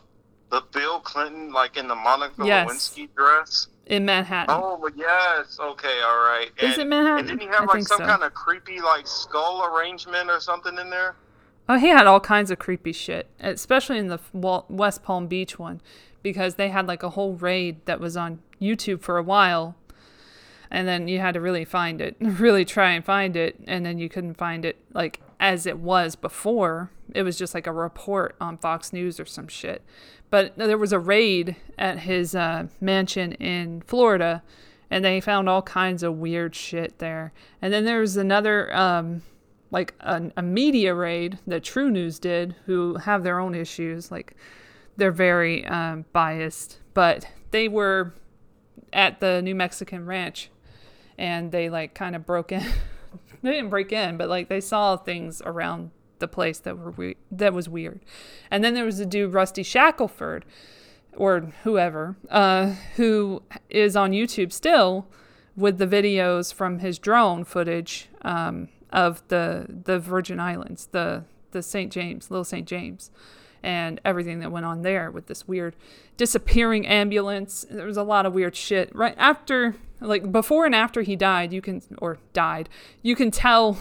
the Bill Clinton like in the Monica Yes. Lewinsky dress? In Manhattan. Oh, yes. Okay, all right. Is it Manhattan? And didn't he have I like some so. kind of creepy like skull arrangement or something in there? Oh, he had all kinds of creepy shit, especially in the West Palm Beach one, because they had like a whole raid that was on YouTube for a while, and then you had to really find it, *laughs* really try and find it, and then you couldn't find it like as it was before. It was just like a report on Fox News or some shit. But there was a raid at his uh, mansion in Florida, and they found all kinds of weird shit there. And then there was another. Um, like a, a media raid that TruNews did, who have their own issues. Like they're very um, biased, but they were at the New Mexican ranch, and they like kind of broke in. *laughs* they didn't break in, but like they saw things around the place that were we- that was weird. And then there was the dude Rusty Shackleford, or whoever, uh, who is on YouTube still with the videos from his drone footage um, of the the Virgin Islands, the the St. James, Little St. James, and everything that went on there with this weird disappearing ambulance. There was a lot of weird shit. Right after, like before and after he died, you can or died, you can tell,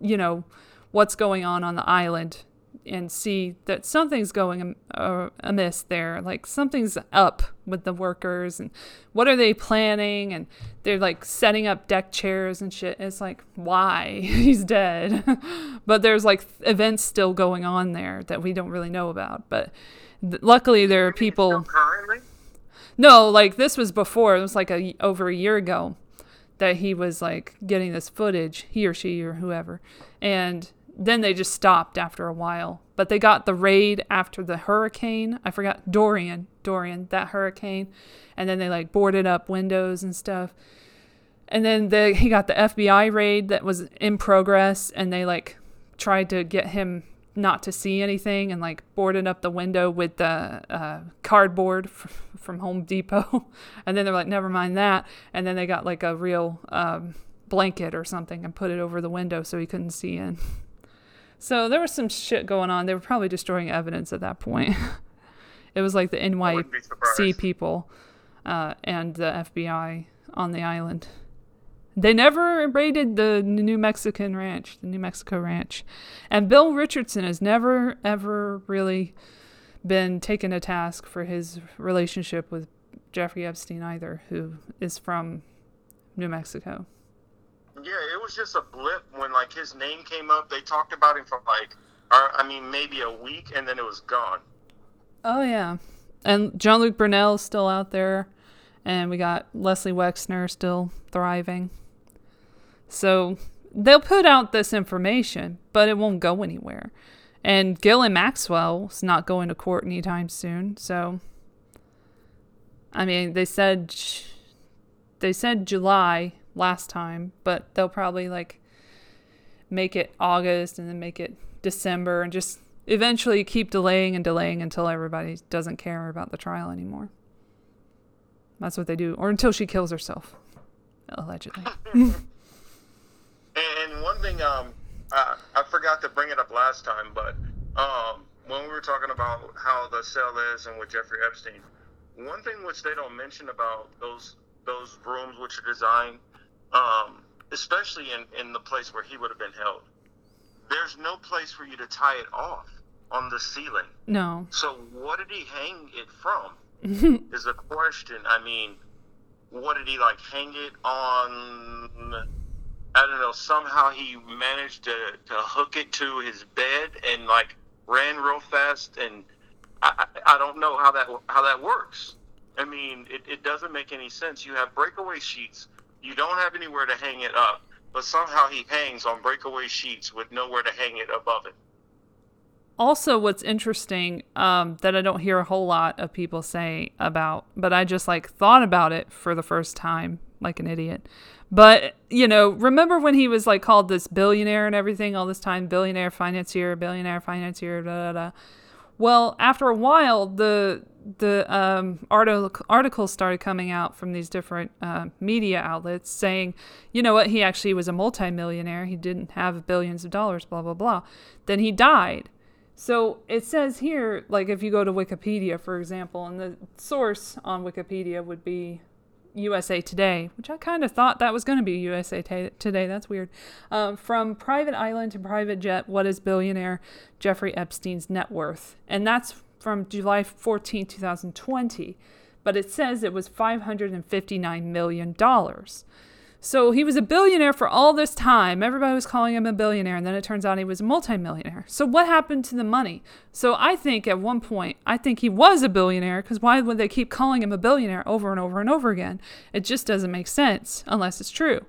you know, what's going on on the island and see that something's going uh, amiss there. Like something's up with the workers and what are they planning? And they're like setting up deck chairs and shit. It's like, why? *laughs* He's dead. *laughs* but there's like events still going on there that we don't really know about. But th- luckily, there are people. No, like this was before. It was like a over a year ago that he was like getting this footage, he or she or whoever. And then they just stopped after a while. But they got the raid after the hurricane. I forgot Dorian, Dorian, that hurricane. And then they like boarded up windows and stuff. And then the, he got the FBI raid that was in progress and they like tried to get him not to see anything and like boarded up the window with the uh, cardboard f- from Home Depot. *laughs* and then they're like, never mind that. And then they got like a real um, blanket or something and put it over the window so he couldn't see in. So there was some shit going on. They were probably destroying evidence at that point. *laughs* it was like the NYC people uh, and the FBI on the island. They never raided the New Mexican ranch, the New Mexico ranch. And Bill Richardson has never, ever really been taken to task for his relationship with Jeffrey Epstein either, who is from New Mexico. Yeah, it was just a blip when like his name came up. They talked about him for like, or, I mean, maybe a week, and then it was gone. Oh, yeah. And Jean Luc Brunel is still out there. and we got Leslie Wexner still thriving. So they'll put out this information, but it won't go anywhere. And Ghislaine Maxwell's not going to court anytime soon. So, I mean, they said they said July last time, but they'll probably like make it August and then make it December and just eventually keep delaying and delaying until everybody doesn't care about the trial anymore. That's what they do, or until she kills herself, allegedly. *laughs* and one thing, um, I, I forgot to bring it up last time, but um, when we were talking about how the cell is and with Jeffrey Epstein, one thing which they don't mention about those those rooms which are designed, um, especially in, in the place where he would have been held, there's no place for you to tie it off on the ceiling. No. So what did he hang it from? *laughs* is the question. I mean, what did he like hang it on? I don't know. Somehow he managed to, to hook it to his bed and like ran real fast, and I, I don't know how that how that works. I mean, it, it doesn't make any sense. You have breakaway sheets. You don't have anywhere to hang it up, but somehow he hangs on breakaway sheets with nowhere to hang it above it also what's interesting um, that i don't hear a whole lot of people say about but i just like thought about it for the first time like an idiot but you know remember when he was like called this billionaire and everything all this time billionaire financier billionaire financier da, da, da. Well after a while the the um, article, articles started coming out from these different uh, media outlets saying, you know what, he actually was a multimillionaire. He didn't have billions of dollars, blah, blah, blah. Then he died. So it says here, like if you go to Wikipedia, for example, and the source on Wikipedia would be USA Today, which I kind of thought that was going to be USA t- Today. That's weird. Um, from private island to private jet, what is billionaire Jeffrey Epstein's net worth? And that's from July 14, 2020. But it says it was $559 million. So he was a billionaire for all this time. Everybody was calling him a billionaire, and then it turns out he was a multimillionaire. So what happened to the money? So I think at one point, I think he was a billionaire because why would they keep calling him a billionaire over and over and over again? It just doesn't make sense unless it's true.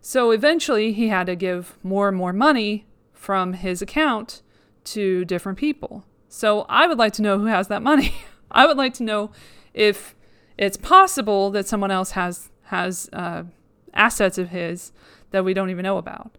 So eventually, he had to give more and more money from his account to different people. So I would like to know who has that money. *laughs* I would like to know if it's possible that someone else has has uh, assets of his that we don't even know about.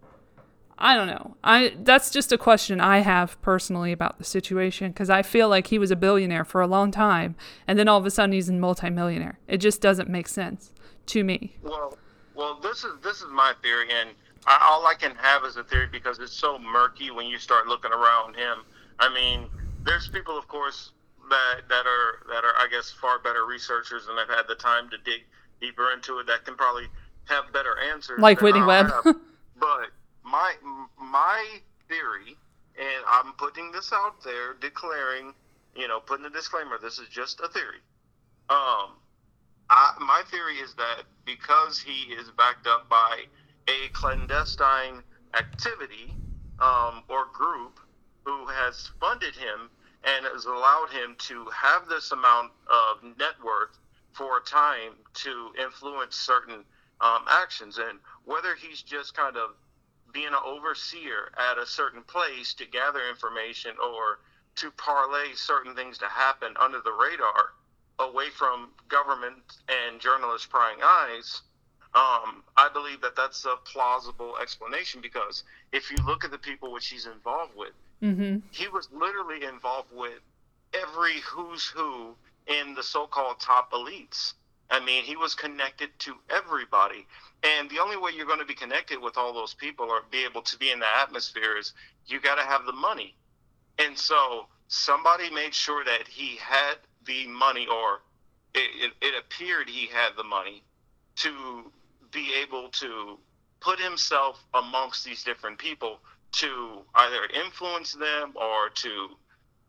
I don't know. I that's just a question I have personally about the situation because I feel like he was a billionaire for a long time and then all of a sudden he's a multimillionaire. It just doesn't make sense to me. Well, well, this is this is my theory, and I, all I can have is a theory because it's so murky when you start looking around him. I mean, there's people, of course, that that are that are I guess far better researchers and have had the time to dig deeper into it that can probably have better answers. Like Whitney Webb. *laughs* but my my theory, and I'm putting this out there, declaring, you know, putting a disclaimer. This is just a theory. Um, I, my theory is that because he is backed up by a clandestine activity um, or group who has funded him and has allowed him to have this amount of net worth for a time to influence certain um, actions. And whether he's just kind of being an overseer at a certain place to gather information or to parlay certain things to happen under the radar away from government and journalists prying eyes, um, I believe that that's a plausible explanation because if you look at the people which he's involved with, mm-hmm. he was literally involved with every who's who in the so-called top elites. I mean, he was connected to everybody. And the only way you're going to be connected with all those people or be able to be in the atmosphere is you got to have the money. And so somebody made sure that he had the money, or it, it, it appeared he had the money to be able to put himself amongst these different people to either influence them or to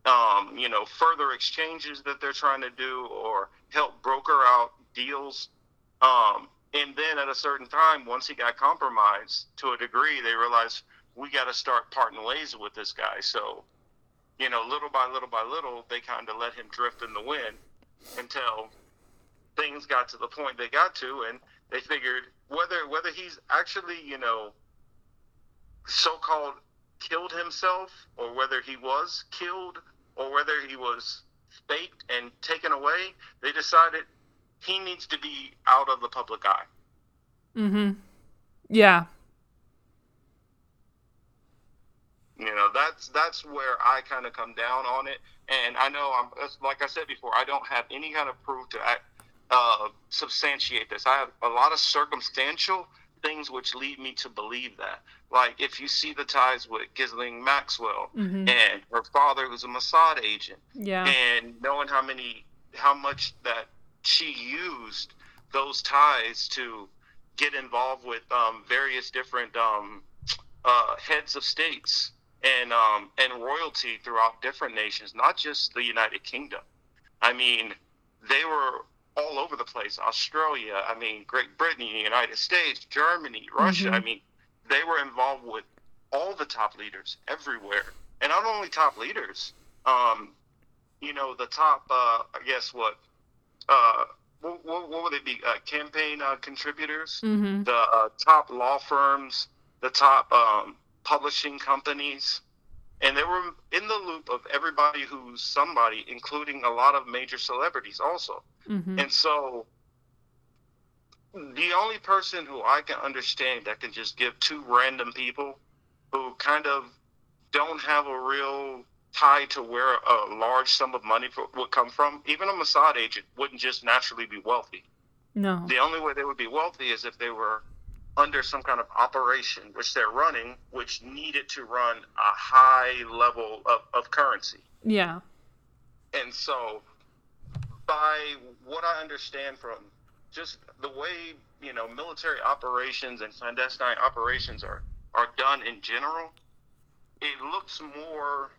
um, you know further exchanges that they're trying to do or help broker out deals. Um, and then at a certain time, once he got compromised to a degree, they realized we got to start parting ways with this guy. So, you know, little by little by little, they kind of let him drift in the wind until things got to the point they got to, and they figured whether whether he's actually you know so-called killed himself or whether he was killed or whether he was faked and taken away, they decided he needs to be out of the public eye. Mm-hmm. Yeah. You know, that's that's where I kind of come down on it, and I know I'm like I said before, I don't have any kind of proof to uh, substantiate this. I have a lot of circumstantial things which lead me to believe that. Like if you see the ties with Ghislaine Maxwell Mhm. and her father, who's a Mossad agent, Yeah. and knowing how many, how much that she used those ties to get involved with um, various different um, uh, heads of states and um, and royalty throughout different nations, not just the United Kingdom. I mean, they were all over the place. Australia, I mean, Great Britain, the United States, Germany, Russia. Mhm. I mean, they were involved with all the top leaders everywhere, and not only top leaders. Um, you know, the top, uh, I guess what, uh, what, what, what would they be? Uh, campaign uh, contributors, Mhm. the uh, top law firms, the top um, publishing companies, and they were in the loop of everybody who's somebody, including a lot of major celebrities also. Mhm. And so, the only person who I can understand that can just give two random people who kind of don't have a real tie to where a large sum of money for, would come from, even a Mossad agent wouldn't just naturally be wealthy. No. The only way they would be wealthy is if they were under some kind of operation, which they're running, which needed to run a high level of, of currency. Yeah. And so, by what I understand from just the way you know military operations and clandestine operations are are done in general, it looks more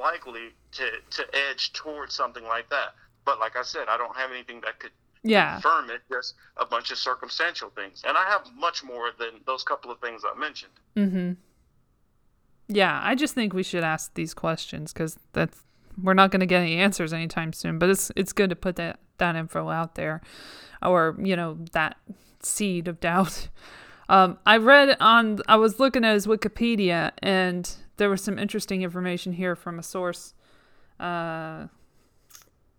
likely to to edge towards something like that. But like I said, I don't have anything that could Yeah. confirm it. Just a bunch of circumstantial things, and I have much more than those couple of things I mentioned. Mm-hmm. Yeah, I just think we should ask these questions because that's we're not going to get any answers anytime soon. But it's it's good to put that that info out there, or you know that seed of doubt. *laughs* Um, I read on I was looking at his Wikipedia and there was some interesting information here from a source. Uh,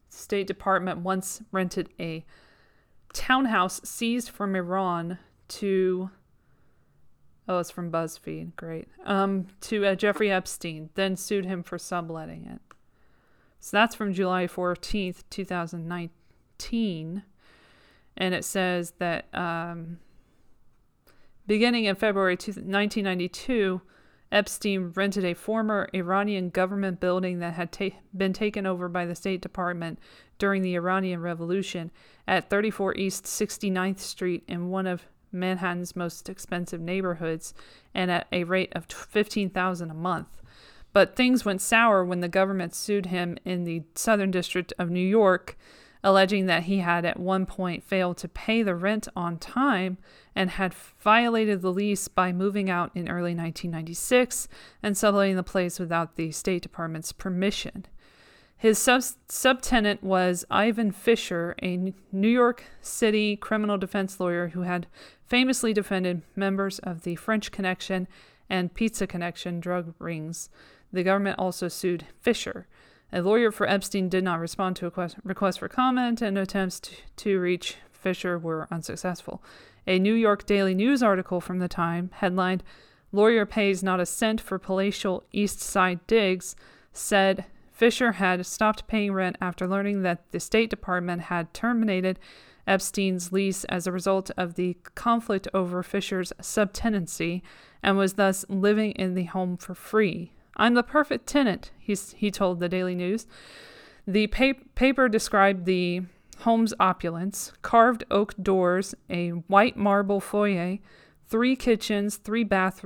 State Department once rented a townhouse seized from Iran to Oh, it's from BuzzFeed. Great. Um, to uh, Jeffrey Epstein, then sued him for subletting it. So that's from July 14th, 2019. And it says that um, beginning in February two- 1992, Epstein rented a former Iranian government building that had ta- been taken over by the State Department during the Iranian Revolution at 34 East 69th Street in one of Manhattan's most expensive neighborhoods and at a rate of 15,000 a month. But things went sour when the government sued him in the Southern District of New York, alleging that he had at one point failed to pay the rent on time and had violated the lease by moving out in early 1996 and subletting the place without the State Department's permission. His sub- subtenant was Ivan Fisher, a New York City criminal defense lawyer who had famously defended members of the French Connection and Pizza Connection drug rings. The government also sued Fisher. A lawyer for Epstein did not respond to a quest- request for comment, and attempts to, to reach Fisher were unsuccessful. A New York Daily News article from the time, headlined Lawyer Pays Not a Cent for Palatial East Side Digs, said Fisher had stopped paying rent after learning that the State Department had terminated Epstein's lease as a result of the conflict over Fisher's subtenancy and was thus living in the home for free. I'm the perfect tenant, he's, he told the Daily News. The pa- paper described the home's opulence carved oak doors, a white marble foyer, three kitchens, three bath,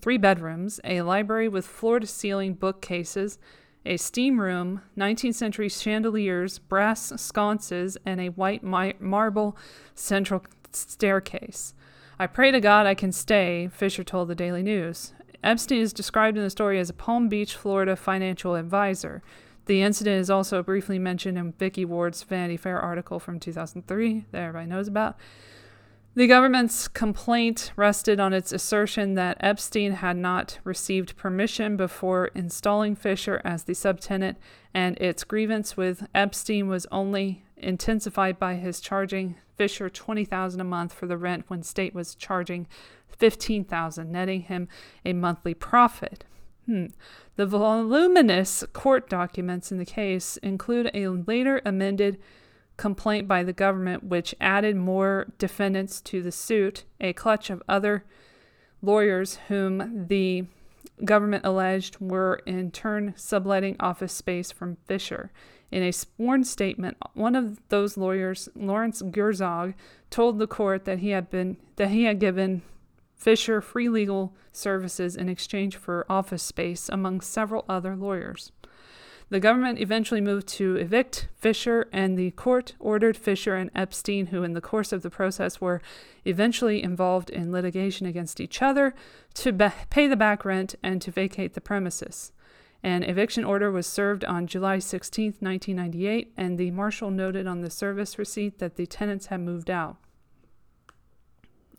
three bedrooms, a library with floor to ceiling bookcases, a steam room, 19th century chandeliers, brass sconces, and a white mi- marble central staircase. I pray to God I can stay, Fisher told the Daily News. Epstein is described in the story as a Palm Beach, Florida financial advisor. The incident is also briefly mentioned in Vicky Ward's Vanity Fair article from 2003 that everybody knows about. The government's complaint rested on its assertion that Epstein had not received permission before installing Fisher as the subtenant, and its grievance with Epstein was only intensified by his charging Fisher twenty thousand a month for the rent when state was charging fifteen thousand, netting him a monthly profit. Hmm. The voluminous court documents in the case include a later amended complaint by the government, which added more defendants to the suit, a clutch of other lawyers whom the government alleged were in turn subletting office space from Fisher. In a sworn statement, one of those lawyers, Lawrence Gerzog, told the court that he had been that he had given Fisher free legal services in exchange for office space among several other lawyers. The government eventually moved to evict Fisher, and the court ordered Fisher and Epstein, who in the course of the process were eventually involved in litigation against each other, to be- pay the back rent and to vacate the premises. An eviction order was served on July 16, 1998, and the marshal noted on the service receipt that the tenants had moved out.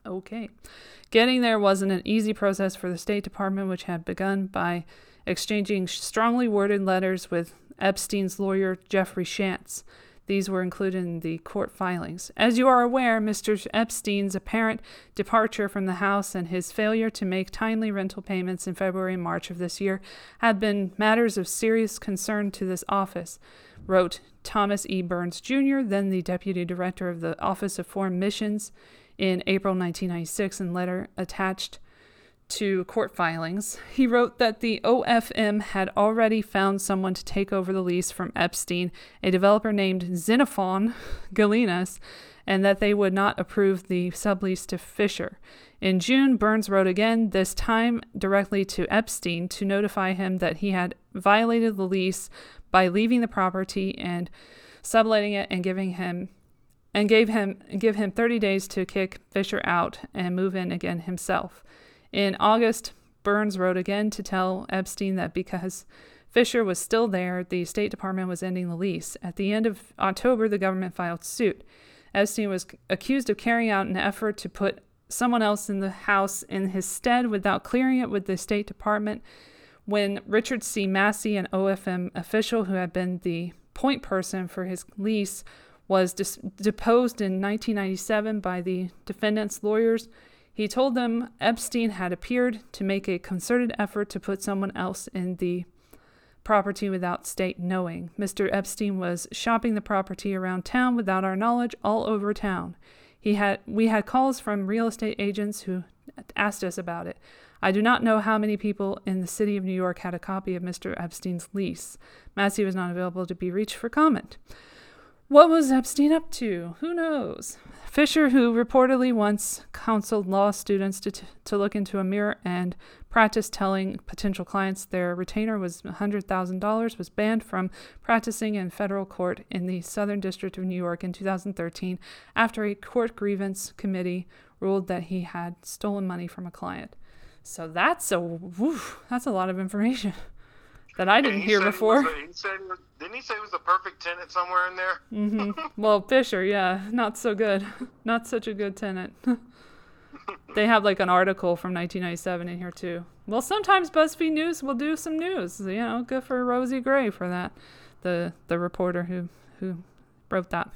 Okay. Getting there wasn't an easy process for the State Department, which had begun by exchanging strongly worded letters with Epstein's lawyer, Jeffrey Shantz. These were included in the court filings. As you are aware, Mr. Epstein's apparent departure from the house and his failure to make timely rental payments in February and March of this year had been matters of serious concern to this office, wrote Thomas E. Burns Jr., then the deputy director of the Office of Foreign Missions, in April 1996 in letter attached to court filings, he wrote that the OFM had already found someone to take over the lease from Epstein, a developer named Xenophon Galinas, and that they would not approve the sublease to Fisher. In June, Burns wrote again, this time directly to Epstein, to notify him that he had violated the lease by leaving the property and subletting it and giving him and gave him give him 30 days to kick Fisher out and move in again himself. In August, Burns wrote again to tell Epstein that because Fisher was still there, the State Department was ending the lease. At the end of October, the government filed suit. Epstein was accused of carrying out an effort to put someone else in the house in his stead without clearing it with the State Department. When Richard C. Massey, an OFM official who had been the point person for his lease, was dis- deposed in 1997 by the defendant's lawyers. He told them Epstein had appeared to make a concerted effort to put someone else in the property without state knowing. Mr. Epstein was shopping the property around town without our knowledge all over town. He had we had calls from real estate agents who asked us about it. I do not know how many people in the city of New York had a copy of Mr. Epstein's lease. Massey was not available to be reached for comment. What was Epstein up to? Who knows? Fisher, who reportedly once counseled law students to, t- to look into a mirror and practice telling potential clients their retainer was $100,000, was banned from practicing in federal court in the Southern District of New York in 2013 after a court grievance committee ruled that he had stolen money from a client. So that's a that's a lot of information *laughs* that I didn't hear before. Was, he said, didn't he say it was the perfect tenant somewhere in there? Mm-hmm. *laughs* well, Fisher, yeah, not so good. Not such a good tenant. *laughs* they have like an article from 1997 in here too. Well, sometimes BuzzFeed News will do some news. You know, good for Rosie Gray for that, the the reporter who who wrote that.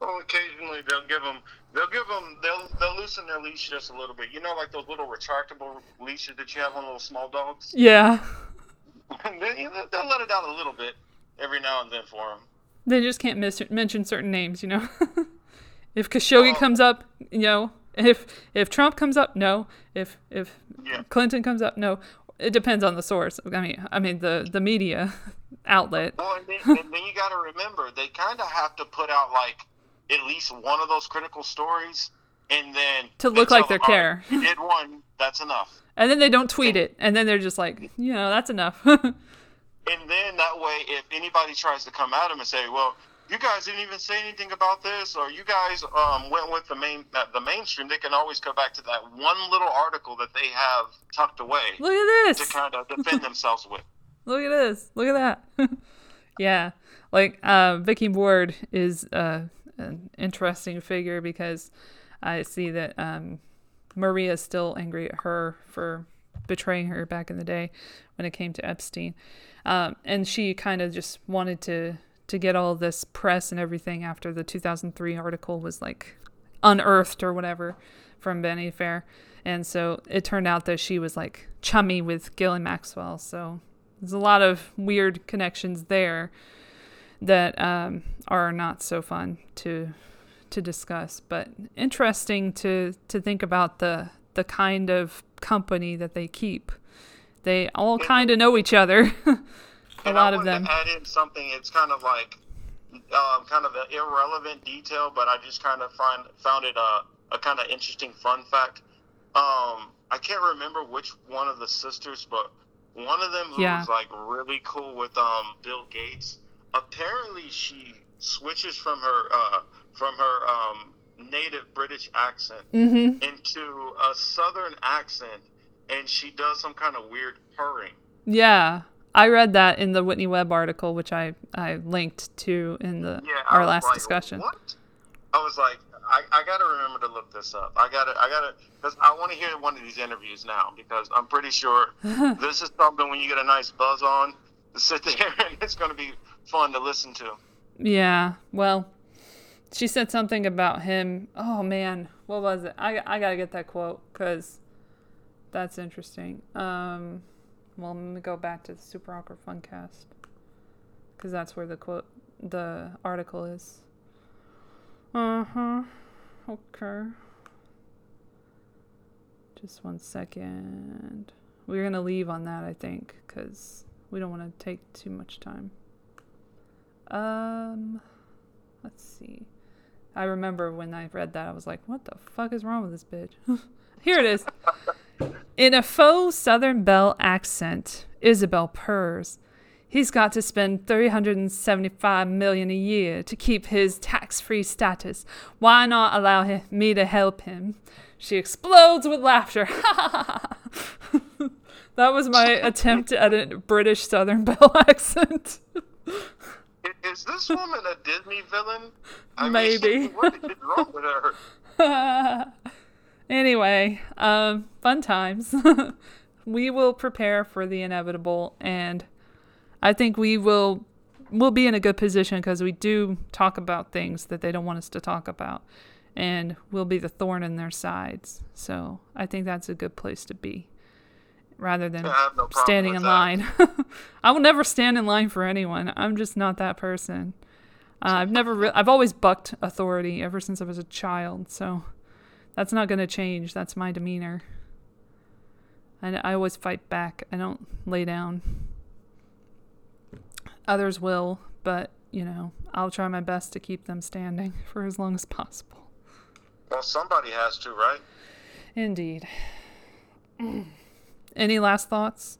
Well, occasionally they'll give them they'll give them they'll they'll loosen their leash just a little bit. You know, like those little retractable leashes that you have on little small dogs. Yeah. they'll let it out a little bit every now and then for them. They just can't mis- mention certain names, you know. *laughs* if Khashoggi comes up, you know, if if Trump comes up, no. If if yeah. Clinton comes up, no. It depends on the source. I mean, I mean the the media *laughs* outlet. Well, and then, and then you got to remember they kind of have to put out like at least one of those critical stories, and then to look like they care. Right, you did one, that's enough and then they don't tweet it, and then they're just like, you know, that's enough. *laughs* and then that way, if anybody tries to come at them and say, well, you guys didn't even say anything about this, or you guys um, went with the main uh, the mainstream, they can always go back to that one little article that they have tucked away. Look at this to kind of defend themselves with. *laughs* Look at this. Look at that. *laughs* yeah, like uh, Vicky Ward is uh, an interesting figure because I see that um, Maria is still angry at her for betraying her back in the day when it came to Epstein, um, and she kind of just wanted to to get all this press and everything after the 2003 article was like unearthed or whatever from Vanity Fair. And so it turned out that she was like chummy with Ghislaine Maxwell. So there's a lot of weird connections there that um, are not so fun to to discuss, but interesting to to think about the the kind of company that they keep. They all kind of know each other. *laughs* a lot of them. add in something. It's kind of like um, kind of an irrelevant detail, but I just kind of find found it a, a kind of interesting fun fact. Um, I can't remember which one of the sisters, but one of them who yeah. was like really cool with um, Bill Gates. Apparently, she switches from her uh, from her um, native British accent mm-hmm. into a Southern accent, and she does some kind of weird purring. Yeah, I read that in the Whitney Webb article, which I, I linked to in the yeah, our last like, discussion. What? I was like, I, I gotta remember to look this up. I gotta, I gotta, because I want to hear one of these interviews now because I'm pretty sure *laughs* this is something when you get a nice buzz on sit *laughs* there and it's gonna be fun to listen to. Yeah, well, she said something about him. Oh man, what was it? I I gotta get that quote because that's interesting. Um, well, let me go back to the Super Awkward Funcast because that's where the quote, the article is. Uh huh. Okay. Just one second. We're gonna leave on that, I think, because we don't want to take too much time. Um, let's see. I remember when I read that, I was like, "What the fuck is wrong with this bitch?" *laughs* Here it is. In a faux Southern Belle accent, Isabel purrs. He's got to spend 375 million a year to keep his tax-free status. Why not allow him, me to help him? She explodes with laughter. *laughs* that was my *laughs* attempt at a British Southern Belle *laughs* accent. Is this woman a Disney villain? I Maybe. Mean, what is wrong with her? Anyway, um, fun times. *laughs* we will prepare for the inevitable, and I think we will we'll be in a good position because we do talk about things that they don't want us to talk about, and we'll be the thorn in their sides. So I think that's a good place to be, rather than no standing in that. line. *laughs* I will never stand in line for anyone. I'm just not that person. Uh, I've never, re- I've always bucked authority ever since I was a child. So that's not going to change. That's my demeanor. And I always fight back. I don't lay down. Others will, but, you know, I'll try my best to keep them standing *laughs* for as long as possible. Well, somebody has to, right? Indeed. *clears throat* Any last thoughts?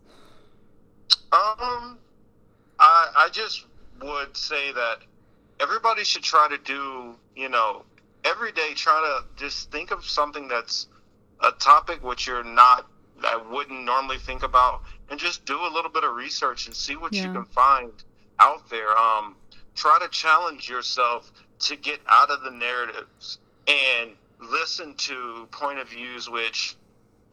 Um, I I just would say that everybody should try to do, you know, every day try to just think of something that's a topic which you're not that wouldn't normally think about and just do a little bit of research and see what Yeah. you can find out there. Um try to challenge yourself to get out of the narratives and listen to point of views which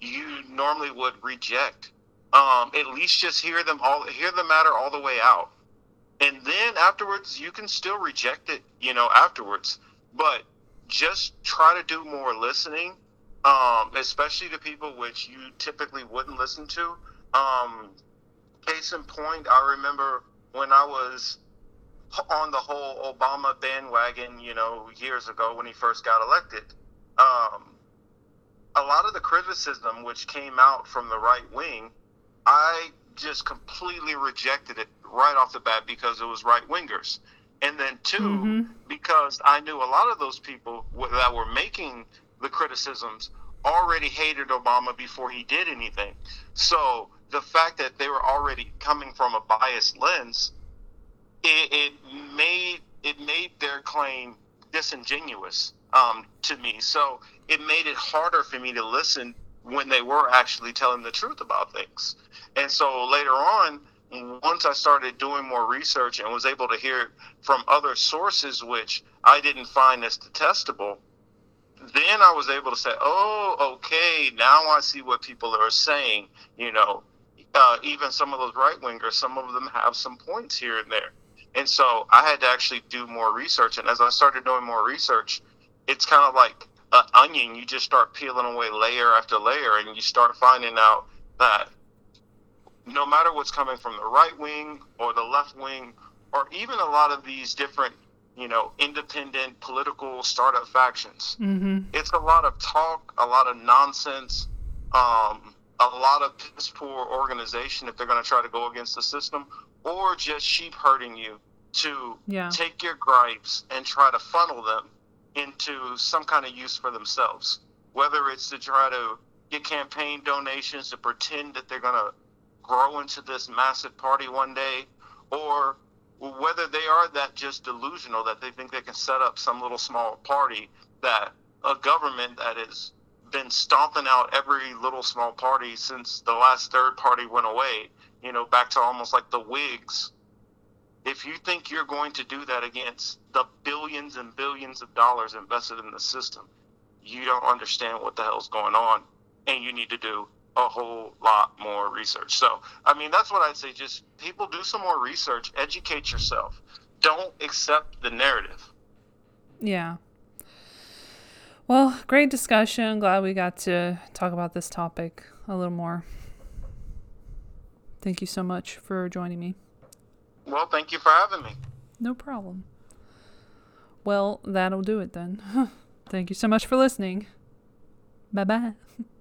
you normally would reject. Um at least just hear them all hear the matter all the way out. And then afterwards you can still reject it you know afterwards. But just try to do more listening, um, especially to people which you typically wouldn't listen to. Um, case in point, I remember when I was on the whole Obama bandwagon, you know, years ago when he first got elected. Um, a lot of the criticism which came out from the right wing, I just completely rejected it right off the bat because it was right wingers and then 2 Mhm. because I knew a lot of those people that were making the criticisms already hated Obama before he did anything. So the fact that they were already coming from a biased lens, it, it made it made their claim disingenuous um, to me. So it made it harder for me to listen when they were actually telling the truth about things. And so later on, once I started doing more research and was able to hear from other sources, which I didn't find as detestable, then I was able to say, oh, okay, now I see what people are saying. You know, uh, even some of those right wingers, some of them have some points here and there. And so I had to actually do more research. And as I started doing more research, it's kind of like an onion. You just start peeling away layer after layer, and you start finding out that no matter what's coming from the right wing or the left wing, or even a lot of these different, you know, independent political startup factions, Mm-hmm. it's a lot of talk, a lot of nonsense, um, a lot of piss poor organization if they're going to try to go against the system, or just sheep herding you to Yeah. take your gripes and try to funnel them into some kind of use for themselves. Whether it's to try to get campaign donations to pretend that they're going to grow into this massive party one day, or whether they are that just delusional that they think they can set up some little small party that a government that has been stomping out every little small party since the last third party went away, you know, back to almost like the Whigs. If you think you're going to do that against the billions and billions of dollars invested in the system, you don't understand what the hell's going on, and you need to do a whole lot more research. So, I mean, that's what I'd say. Just people do some more research, educate yourself. Don't accept the narrative. Yeah. Well, great discussion. Glad we got to talk about this topic a little more. Thank you so much for joining me. Well, thank you for having me. No problem. Well, that'll do it then. *laughs* Thank you so much for listening. Bye bye. *laughs*